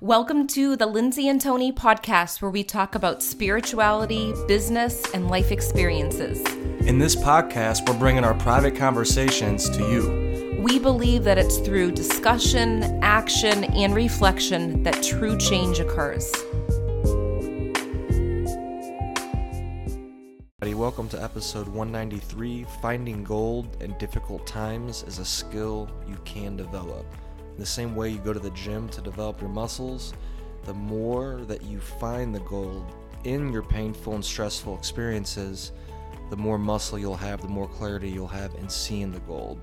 Welcome to the Lindsay and Tony podcast, where we talk about spirituality, business, and life experiences. In this podcast, we're bringing our private conversations to you. We believe that it's through discussion, action, and reflection that true change occurs. Welcome to episode 193 Finding Gold in Difficult Times is a Skill You Can Develop. The same way you go to the gym to develop your muscles, the more that you find the gold in your painful and stressful experiences, the more muscle you'll have, the more clarity you'll have in seeing the gold.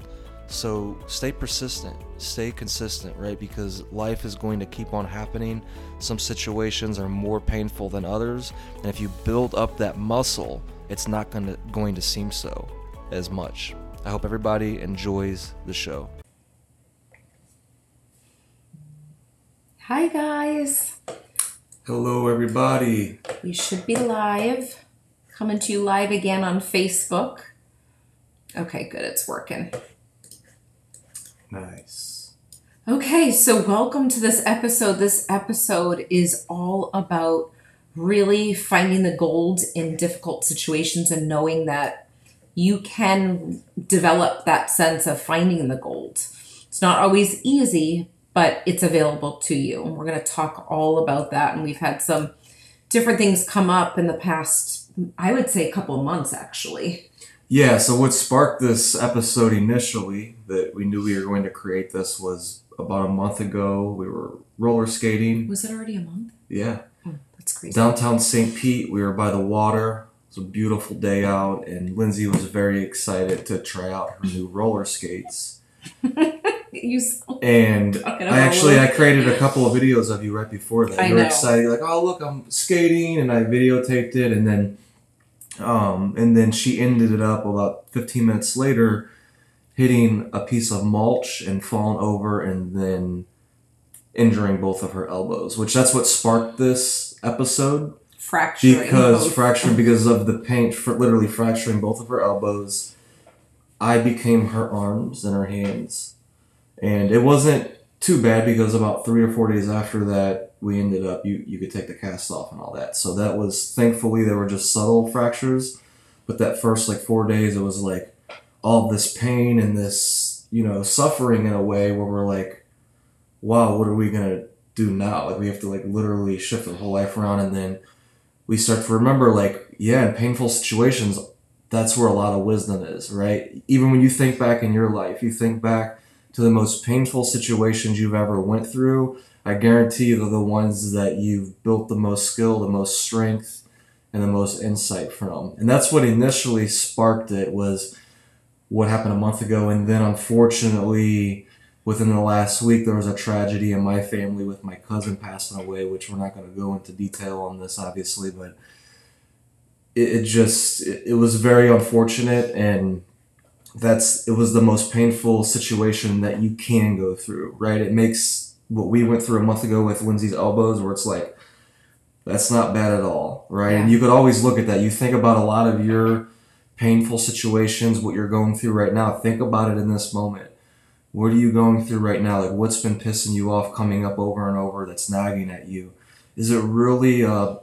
So stay persistent, stay consistent, right? Because life is going to keep on happening. Some situations are more painful than others, and if you build up that muscle, it's not going to going to seem so as much. I hope everybody enjoys the show. Hi, guys. Hello, everybody. We should be live. Coming to you live again on Facebook. Okay, good. It's working. Nice. Okay, so welcome to this episode. This episode is all about really finding the gold in difficult situations and knowing that you can develop that sense of finding the gold. It's not always easy, but it's available to you. And we're going to talk all about that. And we've had some different things come up in the past, I would say, a couple of months actually. Yeah, so what sparked this episode initially that we knew we were going to create this was about a month ago. We were roller skating. Was it already a month? Yeah. Oh, that's crazy. Downtown St. Pete, we were by the water. It was a beautiful day out, and Lindsay was very excited to try out her new roller skates. you and I actually I created a couple of videos of you right before that. I you were know. excited, like, oh look, I'm skating, and I videotaped it, and then, um, and then she ended it up about 15 minutes later, hitting a piece of mulch and falling over, and then injuring both of her elbows, which that's what sparked this episode fracturing because both. fracturing because of the paint, for literally fracturing both of her elbows. I became her arms and her hands, and it wasn't too bad because about three or four days after that, we ended up you you could take the cast off and all that. So that was thankfully there were just subtle fractures, but that first like four days it was like all this pain and this you know suffering in a way where we're like, wow, what are we gonna do now? Like we have to like literally shift our whole life around, and then we start to remember like yeah, in painful situations, that's where a lot of wisdom is, right? Even when you think back in your life, you think back to the most painful situations you've ever went through. I guarantee you they're the ones that you've built the most skill, the most strength, and the most insight from. And that's what initially sparked it was what happened a month ago. And then unfortunately, within the last week, there was a tragedy in my family with my cousin passing away, which we're not going to go into detail on this, obviously, but it, it just it, it was very unfortunate and that's it was the most painful situation that you can go through right? It makes what we went through a month ago with lindsay's elbows where it's like that's not bad at all right? And you could always look at that. You think about a lot of your painful situations what you're going through right now. Think about it in this moment. What are you going through right now? Like what's been pissing you off coming up over and over that's nagging at you? Is it really a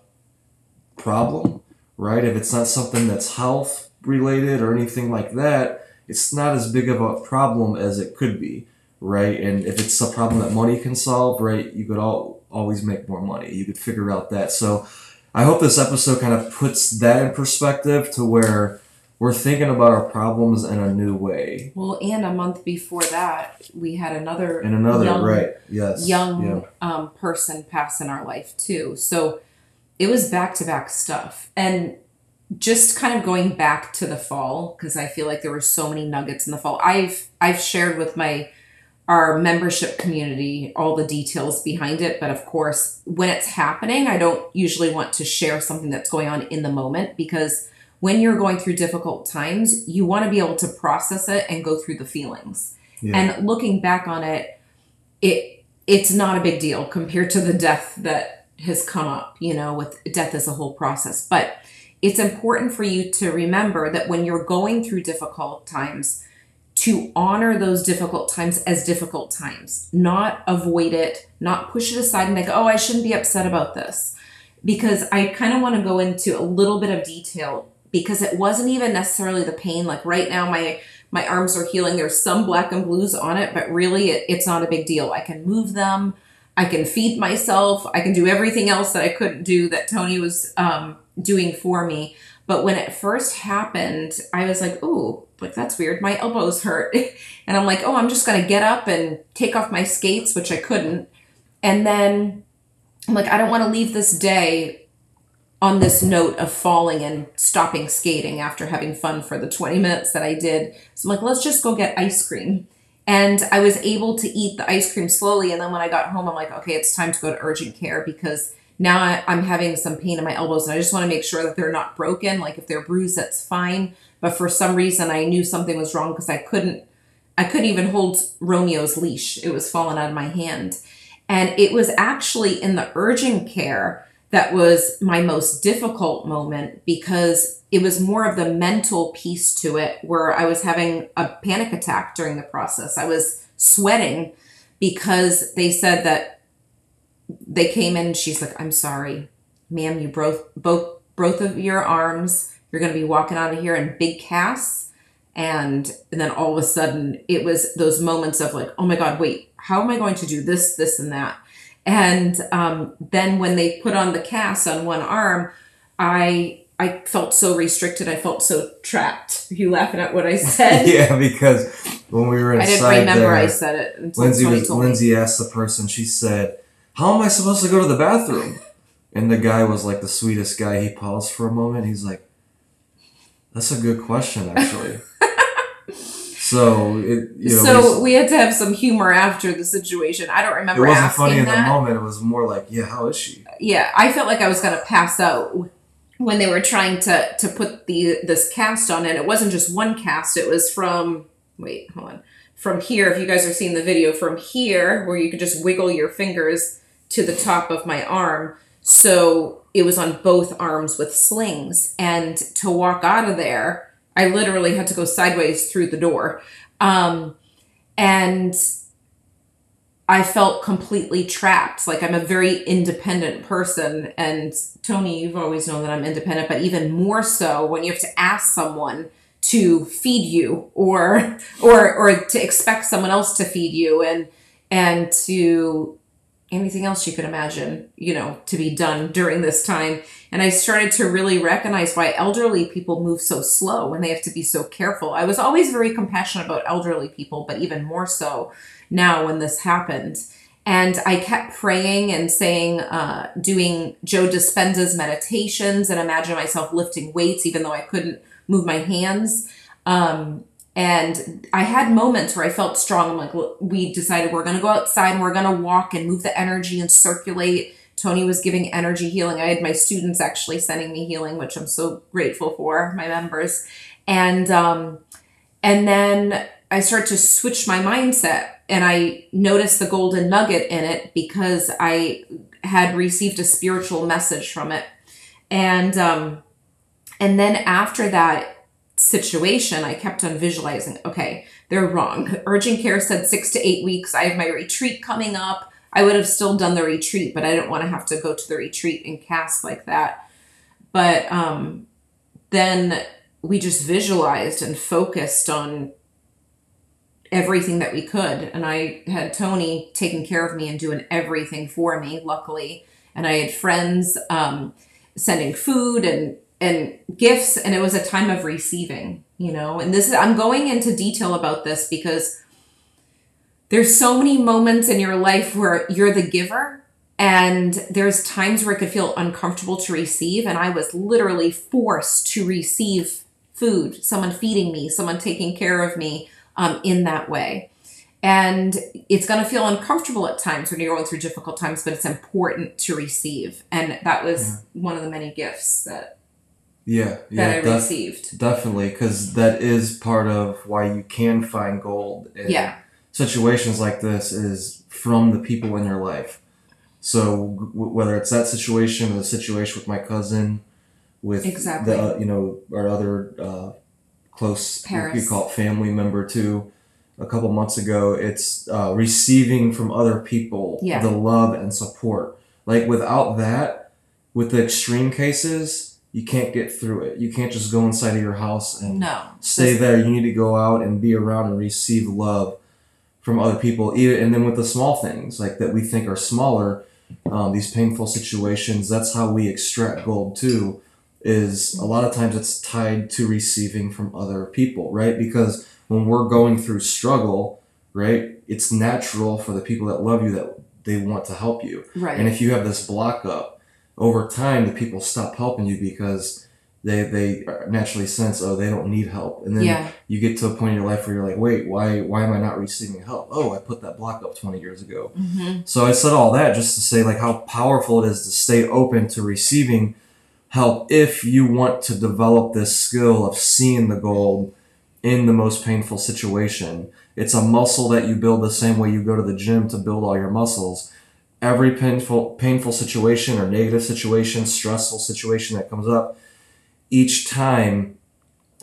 problem right? If it's not something that's health related or anything like that, it's not as big of a problem as it could be, right? And if it's a problem that money can solve, right, you could all, always make more money. You could figure out that. So I hope this episode kind of puts that in perspective to where we're thinking about our problems in a new way. Well, and a month before that, we had another and another, young, right? Yes. young Yeah. um, person pass in our life too. So it was back to back stuff, and just kind of going back to the fall because I feel like there were so many nuggets in the fall. I've I've shared with my our membership community all the details behind it, but of course, when it's happening, I don't usually want to share something that's going on in the moment because when you're going through difficult times, you want to be able to process it and go through the feelings. Yeah. And looking back on it, it it's not a big deal compared to the death that has come up, you know, with death as a whole process. But it's important for you to remember that when you're going through difficult times, to honor those difficult times as difficult times, not avoid it, not push it aside and like, oh, I shouldn't be upset about this. Because I kind of want to go into a little bit of detail because it wasn't even necessarily the pain. Like right now, my my arms are healing. There's some black and blues on it, but really, it, it's not a big deal. I can move them. I can feed myself. I can do everything else that I couldn't do that Tony was um, doing for me. But when it first happened, I was like, "Oh, like that's weird. My elbows hurt," and I'm like, "Oh, I'm just gonna get up and take off my skates," which I couldn't. And then I'm like, "I don't want to leave this day on this note of falling and stopping skating after having fun for the 20 minutes that I did. So I'm like, let's just go get ice cream. And I was able to eat the ice cream slowly. And then when I got home, I'm like, okay, it's time to go to urgent care because now I, am having some pain in my elbows. And I just want to make sure that they're not broken. Like if they're bruised, that's fine. But for some reason, I knew something was wrong because I couldn't. I couldn't even hold Romeo's leash. It was falling out of my hand. And it was actually in the urgent care that was my most difficult moment because it was more of the mental piece to it where I was having a panic attack during the process. I was sweating because they said that they came in she's like, I'm sorry, ma'am, you broke both both of your arms. You're gonna be walking out of here in big casts. And, and then all of a sudden it was those moments of like, oh my God, wait, how am I going to do this, this, and that? And um, then when they put on the cast on one arm, I I felt so restricted. I felt so trapped. Are you laughing at what I said? yeah, because when we were inside I didn't remember there, I said it. Lindsay was, Lindsay asked the person. She said, "How am I supposed to go to the bathroom?" And the guy was like the sweetest guy. He paused for a moment. He's like, "That's a good question, actually." So it, you know, so we had to have some humor after the situation. I don't remember. It wasn't funny in that. the moment. It was more like, yeah, how is she? Yeah, I felt like I was gonna pass out when they were trying to to put the this cast on, and it wasn't just one cast. It was from wait, hold on, from here. If you guys are seeing the video, from here where you could just wiggle your fingers to the top of my arm. So it was on both arms with slings, and to walk out of there I literally had to go sideways through the door. Um, and I felt completely trapped. Like I'm a very independent person. And Tony, you've always known that I'm independent, but even more so when you have to ask someone to feed you or or or to expect someone else to feed you and and to anything else you could imagine, you know, to be done during this time. And I started to really recognize why elderly people move so slow and they have to be so careful. I was always very compassionate about elderly people, but even more so now when this happened. And I kept praying and saying, uh, doing Joe Dispenza's meditations and imagine myself lifting weights, even though I couldn't move my hands. Um, and I had moments where I felt strong. I'm like, we decided we're going to go outside and we're going to walk and move the energy and circulate. Tony was giving energy healing. I had my students actually sending me healing, which I'm so grateful for, my members. And um, and then I start to switch my mindset and I noticed the golden nugget in it because I had received a spiritual message from it. And um, and then after that, situation, I kept on visualizing, okay, they're wrong. Urgent care said six to eight weeks. I have my retreat coming up. I would have still done the retreat, but I didn't want to have to go to the retreat and cast like that. But um, then we just visualized and focused on everything that we could. And I had Tony taking care of me and doing everything for me, luckily. And I had friends um, sending food and and gifts and it was a time of receiving you know? And this is i'm going into detail about this because there's so many moments in your life where you're the giver and there's times where it could feel uncomfortable to receive and i was literally forced to receive food someone feeding me someone taking care of me um, in that way. And it's going to feel uncomfortable at times when you're going through difficult times but it's important to receive. And that was yeah. one of the many gifts that yeah, yeah, that I def- received. Definitely, because that is part of why you can find gold in yeah. situations like this is from the people in your life. So w- whether it's that situation or the situation with my cousin, with exactly. the uh, you know our other uh, close Paris. you call it family member too, a couple months ago. It's uh, receiving from other people Yeah. the love and support. Like without that, with the extreme cases, you can't get through it. You can't just go inside of your house and No. stay there. You need to go out and be around and receive love from other people. Even and then with the small things like that we think are smaller, um, these painful situations. That's how we extract gold too. Is a lot of times it's tied to receiving from other people, right? Because when we're going through struggle, right, it's natural for the people that love you that they want to help you. Right. And if you have this block up, over time the people stop helping you because they they naturally sense oh they don't need help, and then yeah. you get to a point in your life where you're like wait why why am I not receiving help? Oh I put that block up 20 years ago. hmm So I said all that just to say like how powerful it is to stay open to receiving help if you want to develop this skill of seeing the gold in the most painful situation. It's a muscle that you build the same way you go to the gym to build all your muscles. Every painful painful situation or negative situation, stressful situation that comes up, each time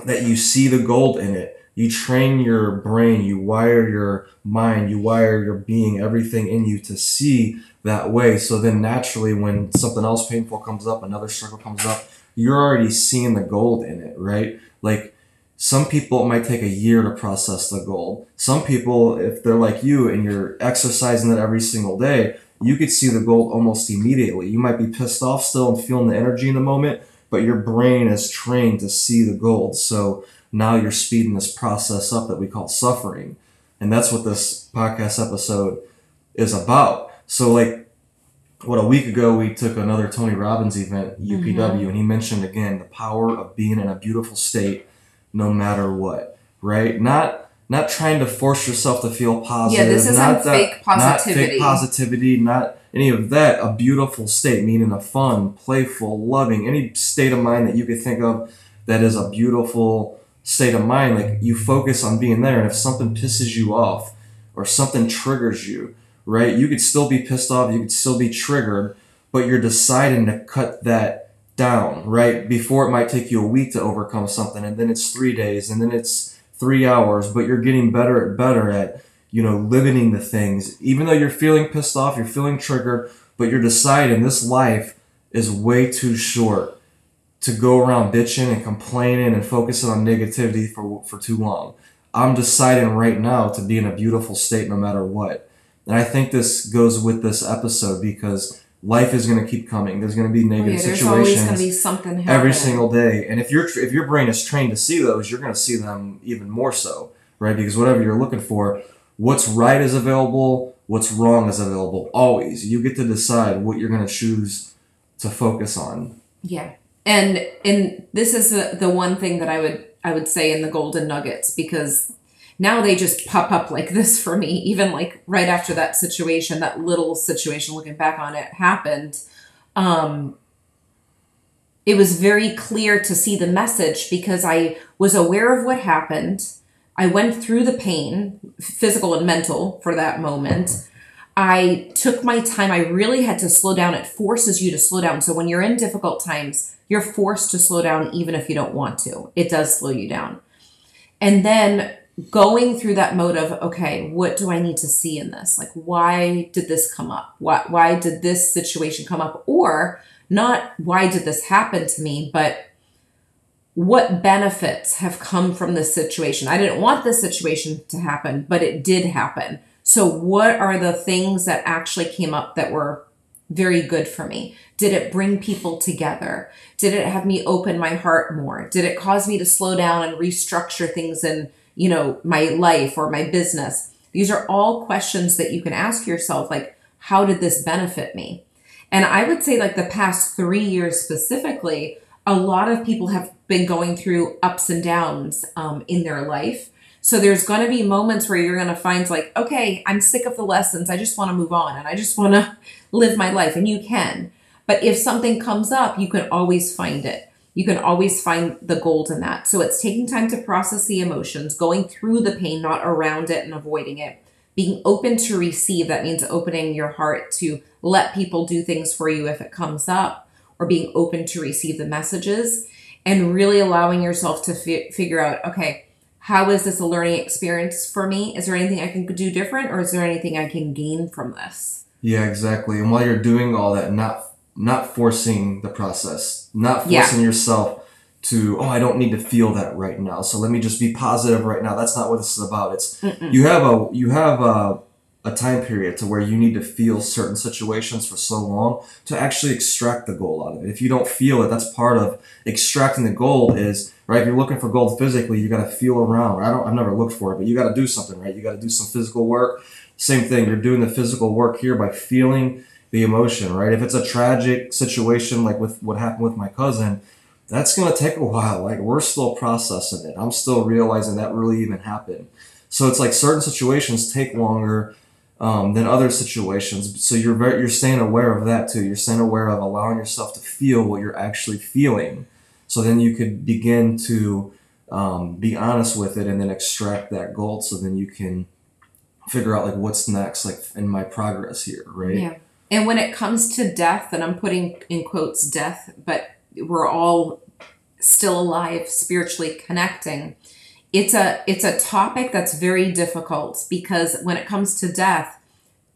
that you see the gold in it, you train your brain, you wire your mind, you wire your being, everything in you to see that way. So then naturally, when something else painful comes up, another struggle comes up, you're already seeing the gold in it, right? Like some people, it might take a year to process the gold. Some people, if they're like you and you're exercising it every single day, you could see the gold almost immediately. You might be pissed off still and feeling the energy in the moment, but your brain is trained to see the gold. So now you're speeding this process up that we call suffering. And that's what this podcast episode is about. So, like, what a week ago we took another Tony Robbins event, UPW, mm-hmm. and he mentioned again the power of being in a beautiful state no matter what, right? Not not trying to force yourself to feel positive. Yeah, this isn't not that- fake Not positivity. fake positivity, not any of that. A beautiful state, meaning a fun, playful, loving, any state of mind that you could think of that is a beautiful state of mind. Like you focus on being there, and if something pisses you off or something triggers you, right? You could still be pissed off, you could still be triggered, but you're deciding to cut that down, right? Before it might take you a week to overcome something, and then it's three days, and then it's three hours, but you're getting better and better at, you know, limiting the things. Even though you're feeling pissed off, you're feeling triggered, but you're deciding this life is way too short to go around bitching and complaining and focusing on negativity for, for too long. I'm deciding right now to be in a beautiful state no matter what. And I think this goes with this episode because life is going to keep coming. There's going to be Oh, negative yeah, there's always situations going to be something happening. every single day. And if your if your brain is trained to see those, you're going to see them even more so, right? Because whatever you're looking for, what's right is available, what's wrong is available. Always, you get to decide what you're going to choose to focus on. Yeah. And and this is the, the one thing that I would I would say in the golden nuggets because now they just pop up like this for me even like right after that situation that little situation looking back on it happened um it was very clear to see the message because I was aware of what happened. I went through the pain, physical and mental, for that moment. I took my time. I really had to slow down. It forces you to slow down. So when you're in difficult times, you're forced to slow down even if you don't want to. It does slow you down. And then going through that mode of, okay, what do I need to see in this? Like, why did this come up? Why, why did this situation come up? Or not why did this happen to me, but what benefits have come from this situation? I didn't want this situation to happen, but it did happen. So, what are the things that actually came up that were very good for me? Did it bring people together? Did it have me open my heart more? Did it cause me to slow down and restructure things in, you know, my life or my business? These are all questions that you can ask yourself like, how did this benefit me? And I would say, like, the past three years specifically, a lot of people have been going through ups and downs um, in their life. So there's going to be moments where you're going to find, like, okay, I'm sick of the lessons. I just want to move on and I just want to live my life. And you can. But if something comes up, you can always find it. You can always find the gold in that. So it's taking time to process the emotions, going through the pain, not around it and avoiding it. Being open to receive, that means opening your heart to let people do things for you if it comes up, or being open to receive the messages. and really allowing yourself to fi- figure out, okay, how is this a learning experience for me? Is there anything I can do different, or is there anything I can gain from this? Yeah, exactly. And while you're doing all that, not not forcing the process, not forcing yourself to, oh, I don't need to feel that right now. So let me just be positive right now. That's not what this is about. It's Mm-mm. you have a you have a a time period to where you need to feel certain situations for so long to actually extract the gold out of it. If you don't feel it, that's part of extracting the gold is right. If you're looking for gold physically, you got to feel around. I don't. I've never looked for it, but you got to do something, right? You got to do some physical work. Same thing. You're doing the physical work here by feeling the emotion, right? If it's a tragic situation like with what happened with my cousin, that's gonna take a while. Like we're still processing it. I'm still realizing that really even happened. So it's like certain situations take longer um, than other situations. So you're very, you're staying aware of that too. You're staying aware of allowing yourself to feel what you're actually feeling. So then you could begin to um, be honest with it and then extract that gold. So then you can figure out like what's next, like in my progress here, right? Yeah. And when it comes to death, and I'm putting in quotes death, but we're all still alive, spiritually connecting. It's a it's a topic that's very difficult because when it comes to death,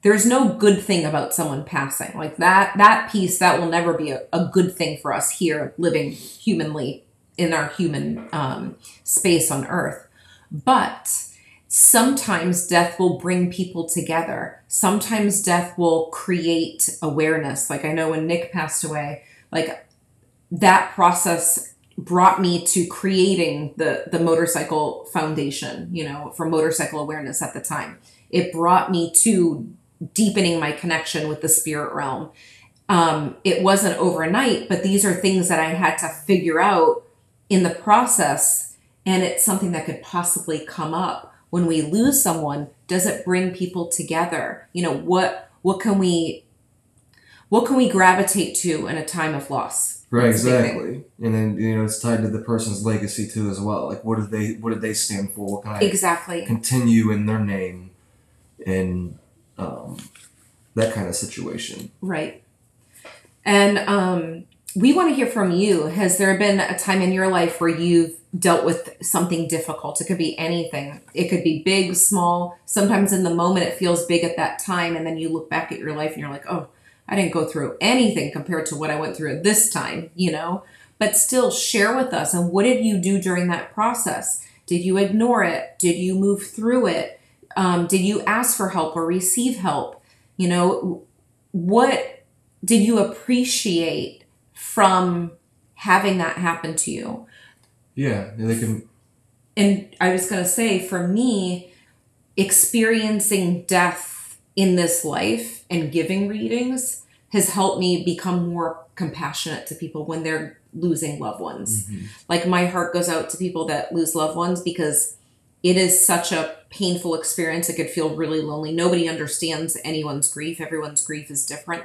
there's no good thing about someone passing. Like that that piece that will never be a, a good thing for us here living humanly in our human um, space on earth. But sometimes death will bring people together. Sometimes death will create awareness. Like I know when Nick passed away, like that process brought me to creating the the motorcycle foundation, you know, for motorcycle awareness at the time. It brought me to deepening my connection with the spirit realm. Um, it wasn't overnight, but these are things that I had to figure out in the process, and it's something that could possibly come up when we lose someone. Does it bring people together? You know, what what can we what can we gravitate to in a time of loss? Right, That's a big thing. exactly. And then you know it's tied to the person's legacy too as well. Like what did they what did they stand for? What can I Exactly. continue in their name and um, that kind of situation. Right. And um, we want to hear from you. Has there been a time in your life where you've dealt with something difficult? It could be anything. It could be big, small. Sometimes in the moment it feels big at that time, and then you look back at your life and you're like, oh, I didn't go through anything compared to what I went through at this time, you know? But still, share with us. And what did you do during that process? Did you ignore it? Did you move through it? Um, did you ask for help or receive help? You know, what did you appreciate from having that happen to you? Yeah, they can. And I was going to say, for me, experiencing death in this life and giving readings has helped me become more compassionate to people when they're losing loved ones. Mm-hmm. Like, my heart goes out to people that lose loved ones because it is such a painful experience. It could feel really lonely. Nobody understands anyone's grief, everyone's grief is different.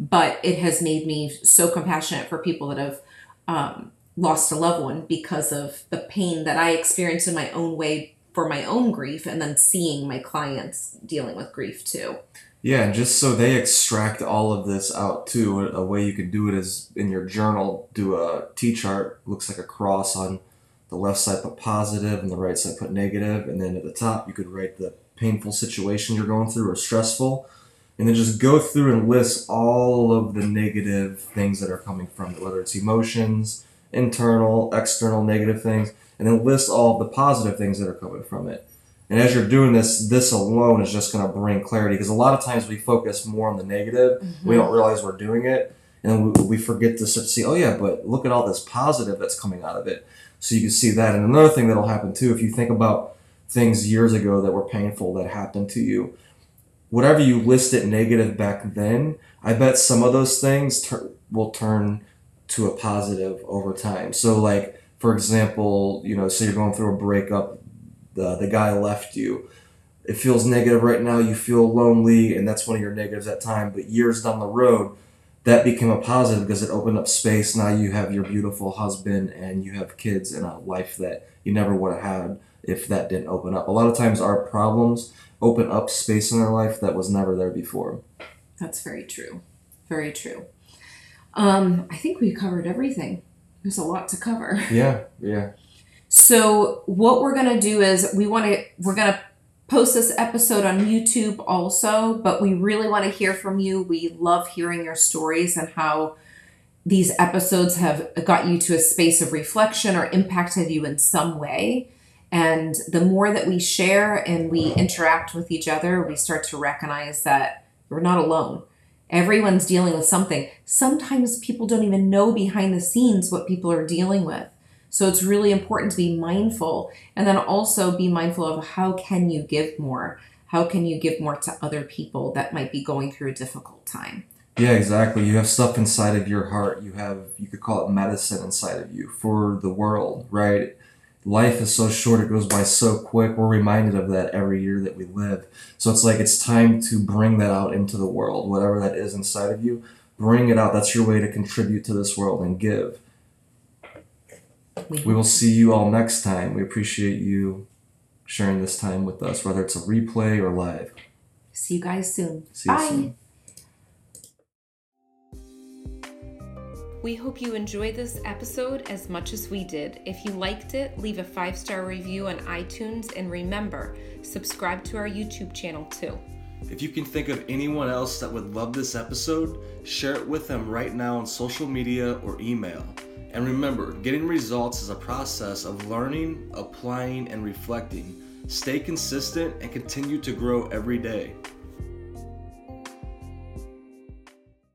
But it has made me so compassionate for people that have um, lost a loved one because of the pain that I experienced in my own way for my own grief, and then seeing my clients dealing with grief too. Yeah, and just so they extract all of this out too. A, way you could do it is in your journal, do a T chart. Looks like a cross on the left side, put positive, and the right side, put negative. And then at the top, you could write the painful situation you're going through or stressful. And then just go through and list all of the negative things that are coming from it, whether it's emotions, internal, external, negative things, and then list all the positive things that are coming from it. And as you're doing this, this alone is just going to bring clarity because a lot of times we focus more on the negative. We mm-hmm. don't realize we're doing it. And we, we forget to see, oh, yeah, but look at all this positive that's coming out of it. So you can see that. And another thing that'll happen too, if you think about things years ago that were painful that happened to you, whatever you listed negative back then, I bet some of those things tur- will turn to a positive over time. So, like, for example, you know, say you're going through a breakup, the, the guy left you. It feels negative right now, you feel lonely, and that's one of your negatives at time. But years down the road, that became a positive because it opened up space. Now you have your beautiful husband and you have kids and a life that you never would have had if that didn't open up. A lot of times, our problems open up space in our life that was never there before. That's very true. Very true. Um, I think we covered everything. there's a lot to cover. Yeah, yeah. So what we're gonna do is we want to we're gonna post this episode on YouTube also, but we really want to hear from you. We love hearing your stories and how these episodes have got you to a space of reflection or impacted you in some way. And the more that we share and we interact with each other, we start to recognize that we're not alone. Everyone's dealing with something. Sometimes people don't even know behind the scenes what people are dealing with. So it's really important to be mindful and then also be mindful of how can you give more? How can you give more to other people that might be going through a difficult time? Yeah, exactly. You have stuff inside of your heart. You have, you could call it medicine inside of you for the world, right? Life is so short, it goes by so quick. We're reminded of that every year that we live. So it's like it's time to bring that out into the world, whatever that is inside of you. Bring it out. That's your way to contribute to this world and give. We will see you all next time. We appreciate you sharing this time with us, whether it's a replay or live. See you guys soon. See you Bye. soon. We hope you enjoyed this episode as much as we did. If you liked it, leave a five star review on iTunes and remember, subscribe to our YouTube channel too. If you can think of anyone else that would love this episode, share it with them right now on social media or email. And remember, getting results is a process of learning, applying, and reflecting. Stay consistent and continue to grow every day.